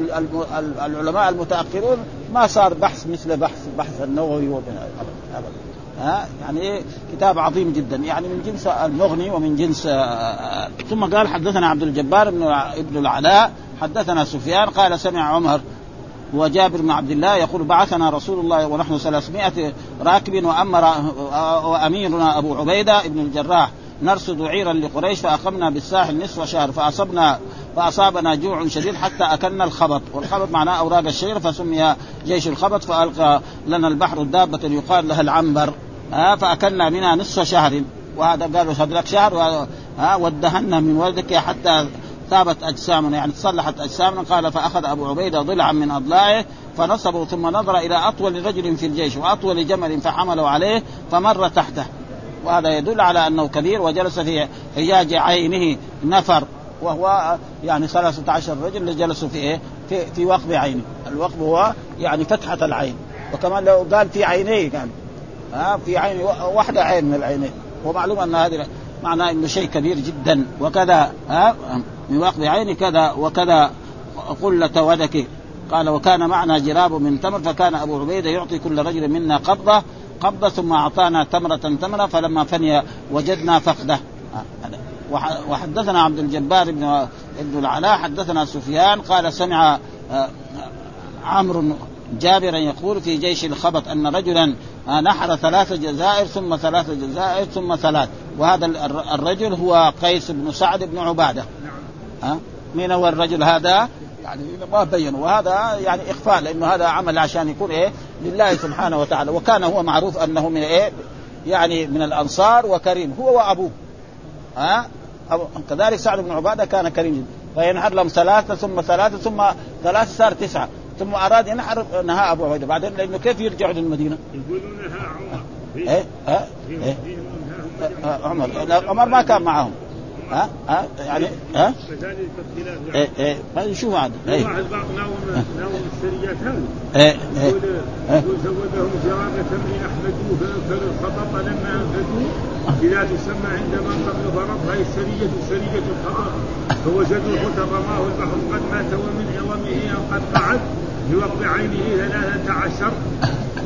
العلماء المتاخرون ما صار بحث مثل بحث بحث النووي أبدا. ها؟ يعني إيه؟ كتاب عظيم جدا. يعني من جنس المغني ومن جنس آه، ثم قال حدثنا عبد الجبار بن ابن العلاء حدثنا سفيان قال سمع عمر وجابر بن عبد الله يقول بعثنا رسول الله ونحن 300 راكب وأمر آه، وأميرنا أبو عبيدة بن الجراح نرصد عيرا لقريش فاقمنا بالساحل نصف شهر فاصبنا فأصابنا جوع شديد حتى أكلنا الخبط. والخبط معناه أوراق الشجر فسمي جيش الخبط فألقى لنا البحر دابه يقال لها العنبر. ها فأكلنا منها نصف شهر. وهذا قالوا لك شهر؟ ها ودهنا من ولدك حتى ثابت أجسامنا. يعني تصلحت أجسامنا. قال فأخذ أبو عبيدة ضلعا من أضلاعه فنصبه ثم نظر إلى أطول رجل في الجيش وأطول جمل فحمله عليه فمر تحته. وهذا يدل على أنه كبير وجلس في حجاج عينه نفر وهو يعني 13 رجل جلسوا في إيه؟ في في وقب عينه، الوقب هو يعني فتحة العين، وكمان لو قال في عينيه كان. ها في عين واحدة عين من العينين، ومعلوم أن هذه معناه إنه شيء كبير جدا. وكذا ها من وقب عينه كذا وكذا قلة ودك قال وكان معنا جراب من تمر فكان أبو عبيدة يعطي كل رجل منا قبضة قبضة ثم أعطانا تمرة تمرة فلما فني وجدنا فقده. وحدثنا عبد الجبار بن ابن العلاء حدثنا سفيان قال سمع آه، عمرو جابرا يقول في جيش الخبط أن رجلا آه، نحر ثلاث جزائر ثم ثلاث جزائر ثم ثلاث. وهذا الرجل هو قيس بن سعد بن عبادة. ها من هو الرجل هذا؟ يعني ما بينوا. وهذا يعني اخفاء لأنه هذا عمل عشان يكون إيه؟ لله سبحانه وتعالى. وكان هو معروف أنه من إيه؟ يعني من الأنصار وكريم. هو وأبوه. ها؟ كذلك سعد بن عبادة كان كريم جدا. فينحر لهم ثلاثة ثم ثلاثة ثم ثلاثة صار تسعة. ثم أراد ينحر نهى أبو عبيدة. بعدين لأنه كيف يرجعوا للمدينة؟ يقولون نهى عمر. إيه؟ ها؟ إيه؟ عمر. عمر ما كان معهم. ها؟ ها؟ يعني ها؟ إيه إيه. ما نشوف عاد إيه. بعض ناوم ناوم السريات هذه إيه. إيه. يقول زودهم جرابة من أحمدوه فانفذوا الخطط لما أنفذوه. إذا تسمى عند من قبل فرض هاي السرية سرية الخطط فوجدوا الحوت رماه البحر. قد مات ومن عظمه قد قعد بوقت عينه ثلاثة عشر.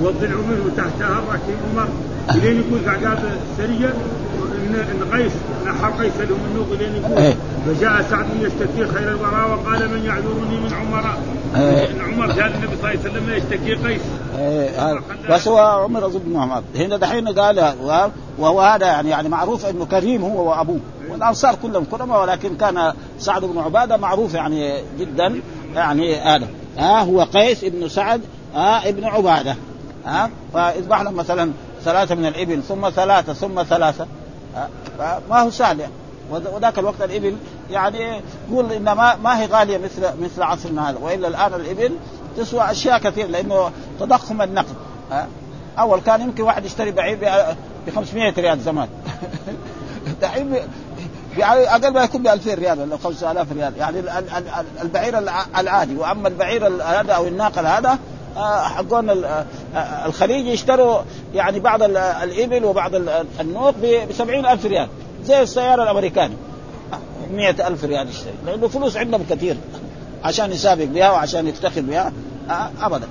والضلع منه تحتها الركيب مر الين يكون زعقات السرية ان قيس نحر قيس لهم النوق الين يقول إيه. فجاء سعد يشتكي خير الوراء وقال من يعذرني من عمر؟ إيه. ان عمر جاء النبي صلى الله عليه وسلم يشتكي قيس. إيه، بس هو عمر بن محمد هنا دحين قال وهو هذا يعني يعني معروف إنه كريم هو وأبوه. والأنصار كلهم كرماء ولكن كان سعد بن عبادة معروف يعني جدا يعني هذا. ها هو قيس بن سعد ها ابن عبادة. ها فاذبح لهم مثلا ثلاثة من الإبل ثم ثلاثة ثم ثلاثة. ما هو سهل. يعني وذاك الوقت الإبل يعني يقول إن ما ما هي غالية مثل مثل عصرنا هذا. وإلا الآن الإبل تسوى أشياء كثير لأنه تضخم النقد. أول كان يمكن واحد يشتري بعير ب 500 ريال زمان. (laughs) دحين أقل ما يكون ب 2000 ريال ولا 5000 ريال. يعني البعير العادي. وأما البعير هذا أو الناقه هذا حقون الخليج يشتروا يعني بعض الإبل وبعض النوق ب 70 ألف ريال. زي السيارة الأمريكاني مئة ألف ريال يشتري لأنه فلوس عندهم كثير. عشان يسابق بها وعشان يفتخر بها. أبدا.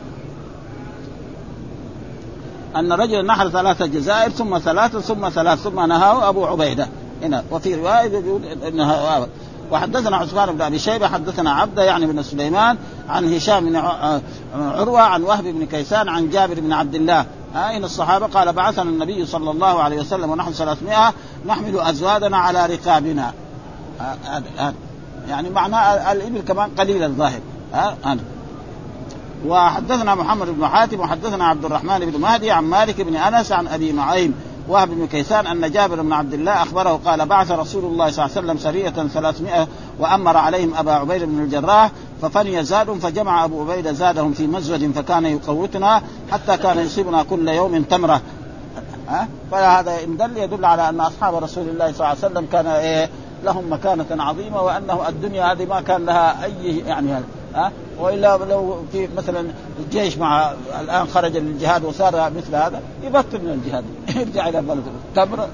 أن رجلا نحر ثلاثة جزائر ثم ثلاثة ثم ثلاث ثم نهاه أبو عبيدة. هنا. وفي رواية يقول إنها وحدثنا عثمان بن أبي شيبة حدثنا عبدة يعني بن سليمان عن هشام بن عروة عن وهب بن كيسان عن جابر بن عبد الله. ان الصحابة؟ قال بعثنا النبي صلى الله عليه وسلم ونحن 300 نحمل أزوادنا على رقابنا. يعني معناه الإبل كمان قليل الظاهر. ها وحدثنا محمد بن حاتم وحدثنا عبد الرحمن بن مهدي عن مالك بن أنس عن أبي نعيم. وهب بن كيسان أن جابر بن عبد الله أخبره قال بعث رسول الله صلى الله عليه وسلم سرية 300 وأمر عليهم أبا عبيد بن الجراح ففني زاد فجمع أبو عبيده زادهم في مزود فكان يقوتنا حتى كان يصيبنا كل يوم تمرة. ها؟ فهذا ان دل يدل على أن أصحاب رسول الله صلى الله عليه وسلم كان إيه؟ لهم مكانة عظيمة وأنه الدنيا هذه ما كان لها أي يعني هذا ها؟ وإلا لو في مثلا الجيش مع الآن خرج للجهاد وصار مثل هذا يبطل من الجهاد (laughs) يرجع إلى بلده. تمر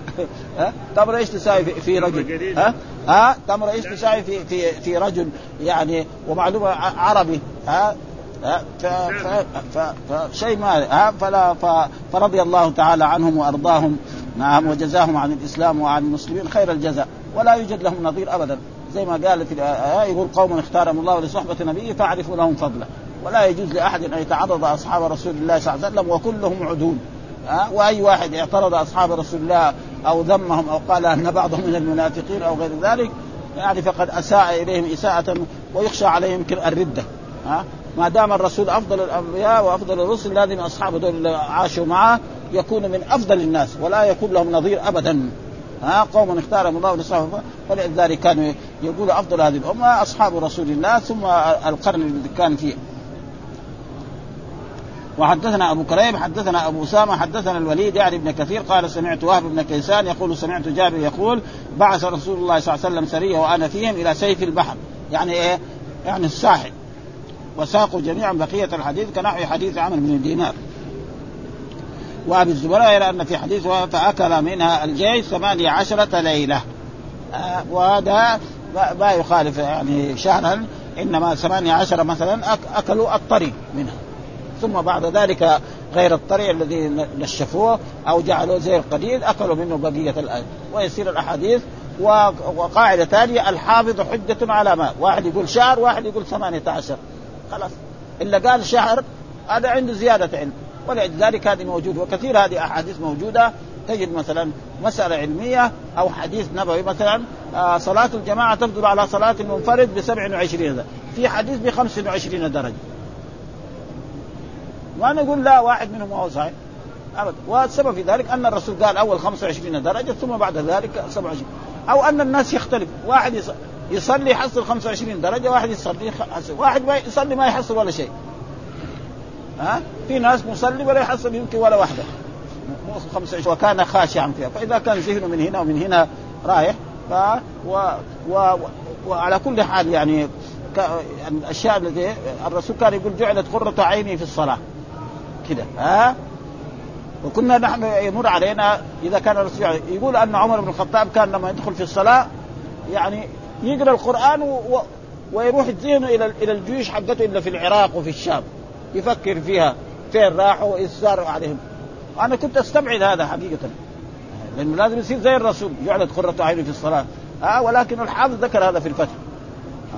ها؟ تمر إيش تساوي في, في رجل؟ ها؟ ها؟ تمر إيش تساوي في في في رجل يعني ومعلومة عربي ها؟ فشيء ما فلا فرضي الله تعالى عنهم وأرضاهم نعم وجزاهم عن الإسلام وعن المسلمين خير الجزاء ولا يوجد لهم نظير ابدا. زي ما قال في الآية يقول قوم اختارهم الله لصحبة نبيه فاعرفوا لهم فضله. ولا يجوز لأحد أن يتعرض أصحاب رسول الله صلى الله عليه وسلم وكلهم عدول. ها وأي واحد اعترض أصحاب رسول الله أو ذمهم أو قال أن بعضهم من المنافقين أو غير ذلك يعني فقد أساء إليهم إساءة ويخشى عليهم الردة. ها ما دام الرسول أفضل الأنبياء وأفضل الرسل لازم اصحابه دول اللي عاشوا معه يكون من أفضل الناس ولا يكون لهم نظير ابدا. ها قوم اختارهم الله لصحبة فلذلك كانوا يقولوا أفضل هذه الأمة أصحاب رسول الله ثم القرن الذي كان فيه. وحدثنا أبو كريم حدثنا أبو أسامة حدثنا الوليد يعني ابن كثير قال سمعت وهب بن كيسان يقول سمعت جابر يقول بعث رسول الله صلى الله عليه وسلم سرية وأنا فيهم إلى سيف البحر. يعني إيه؟ يعني الساحل. وساقوا جميعا بقية الحديث كنحو حديث عمرو بن دينار. وأبي الزبراء إلى أن في حديث فأكل منها الجيش ثمانية عشرة ليلة. آه وهذا ما يخالف يعني شهرا إنما ثمانية عشر مثلا أكلوا الطري منها ثم بعد ذلك غير الطري الذي نشفوه أو جعلوه زي القديد أكلوا منه بقية الايه ويصير الأحاديث وقاعدة ثانية الحافظ حجة على ما. واحد يقول شهر واحد يقول ثمانية عشر. خلاص. إلا قال شهر هذا عنده زيادة علم. ولذلك هذه موجود وكثير هذه أحاديث موجودة. تجد مثلا مسألة علمية أو حديث نبوي مثلا آه صلاة الجماعة تفضل على صلاة المنفرد ب 27 درجة. في حديث ب 25 درجة. ما نقول لا واحد منهم هو صحيح. ابدا والسبب في ذلك أن الرسول قال أول 25 درجة ثم بعد ذلك 27 أو أن الناس يختلف. واحد يصلي يحصل 25 درجة واحد يصلي يحصل واحد ما يصلي ما يحصل ولا شيء. ها؟ في ناس مصلي ولا يحصل يمكن ولا واحدة 25 وكان خاشعا فيها. فإذا كان ذهنه من هنا ومن هنا رايح ف و... و... وعلى كل حال يعني. يعني الأشياء التي الرسول كان يقول جعلت قرة عيني في الصلاة. كده ها؟ وكنا نحن يمر علينا إذا كان الرسول يقول أن عمر بن الخطاب كان لما يدخل في الصلاة يعني يقرأ القرآن و... ويروح ذهنه إلى إلى الجيوش حقته إلا في العراق وفي الشام. يفكر فيها فين راحوا وإيش صار عليهم. أنا كنت أستبعد هذا حقيقة. لأنه لازم يصير زي الرسول جعلت قرة عيني في الصلاة. آه ولكن الحافظ ذكر هذا في الفتح.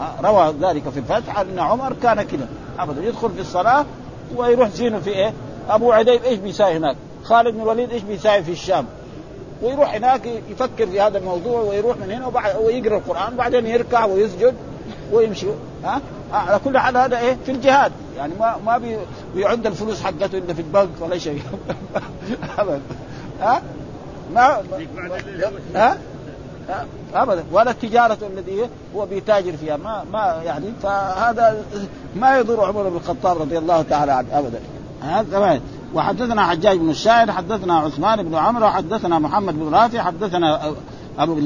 آه روى ذلك في الفتح أن عمر كان كذا أبدا يدخل في الصلاة ويروح زينه في إيه؟ أبو عديب إيش بيساوي هناك؟ خالد بن الوليد إيش بيساوي في الشام؟ ويروح هناك يفكر في هذا الموضوع ويروح من هنا وبعد ويقرأ القرآن بعدين يركع ويسجد ويمشي. ها؟ على كل حال هذا إيه؟ في الجهاد. يعني ما ما بي بيعد الفلوس حقته إلا في البنك ولا شيء. (laughs) أبدا. ها؟ ما ها؟ ابدا. ولا التجارة الذي هو بيتاجر فيها. ما ما يعني فهذا ما يضر عمر بن الخطاب رضي الله تعالى عنه. ابدا. هذا وحدثنا حجاج بن الشاعر حدثنا عثمان بن عمرو حدثنا محمد بن رافع حدثنا أبو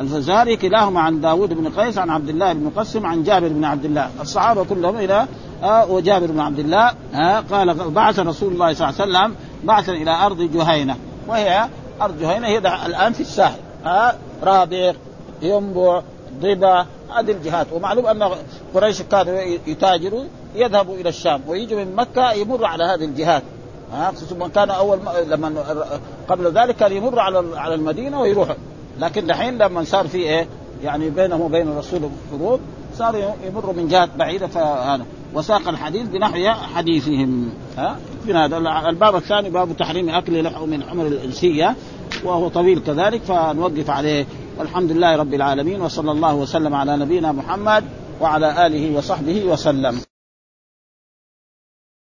الفزاري كلاهما عن داود بن قيس عن عبد الله بن قسم عن جابر بن عبد الله. الصحابة كلهم إلى آه وجابر بن عبد الله قال بعث رسول الله صلى الله عليه وسلم بعثا إلى أرض جهينة. وهي ارض جهينه هي الآن في الساحل. آه رابغ ينبع ضبا هذه الجهات. ومعلوم أن قريش كانوا يتاجروا يذهبوا إلى الشام ويجوا من مكة يمر على هذه الجهات. ها؟ خصوصا كان أول لما قبل ذلك كان يمر على على المدينة ويروح لكن دحين لما صار في إيه؟ يعني بينه وبين الرسول فروض صار يمر من جهات بعيدة فهذا وساق الحديث بنحو حديثهم. ها؟ في هذا. الباب الثاني باب تحريم أكل لحم من حمر الإنسية وهو طويل كذلك فنوقف عليه. والحمد لله رب العالمين وصلى الله وسلم على نبينا محمد وعلى آله وصحبه وسلم.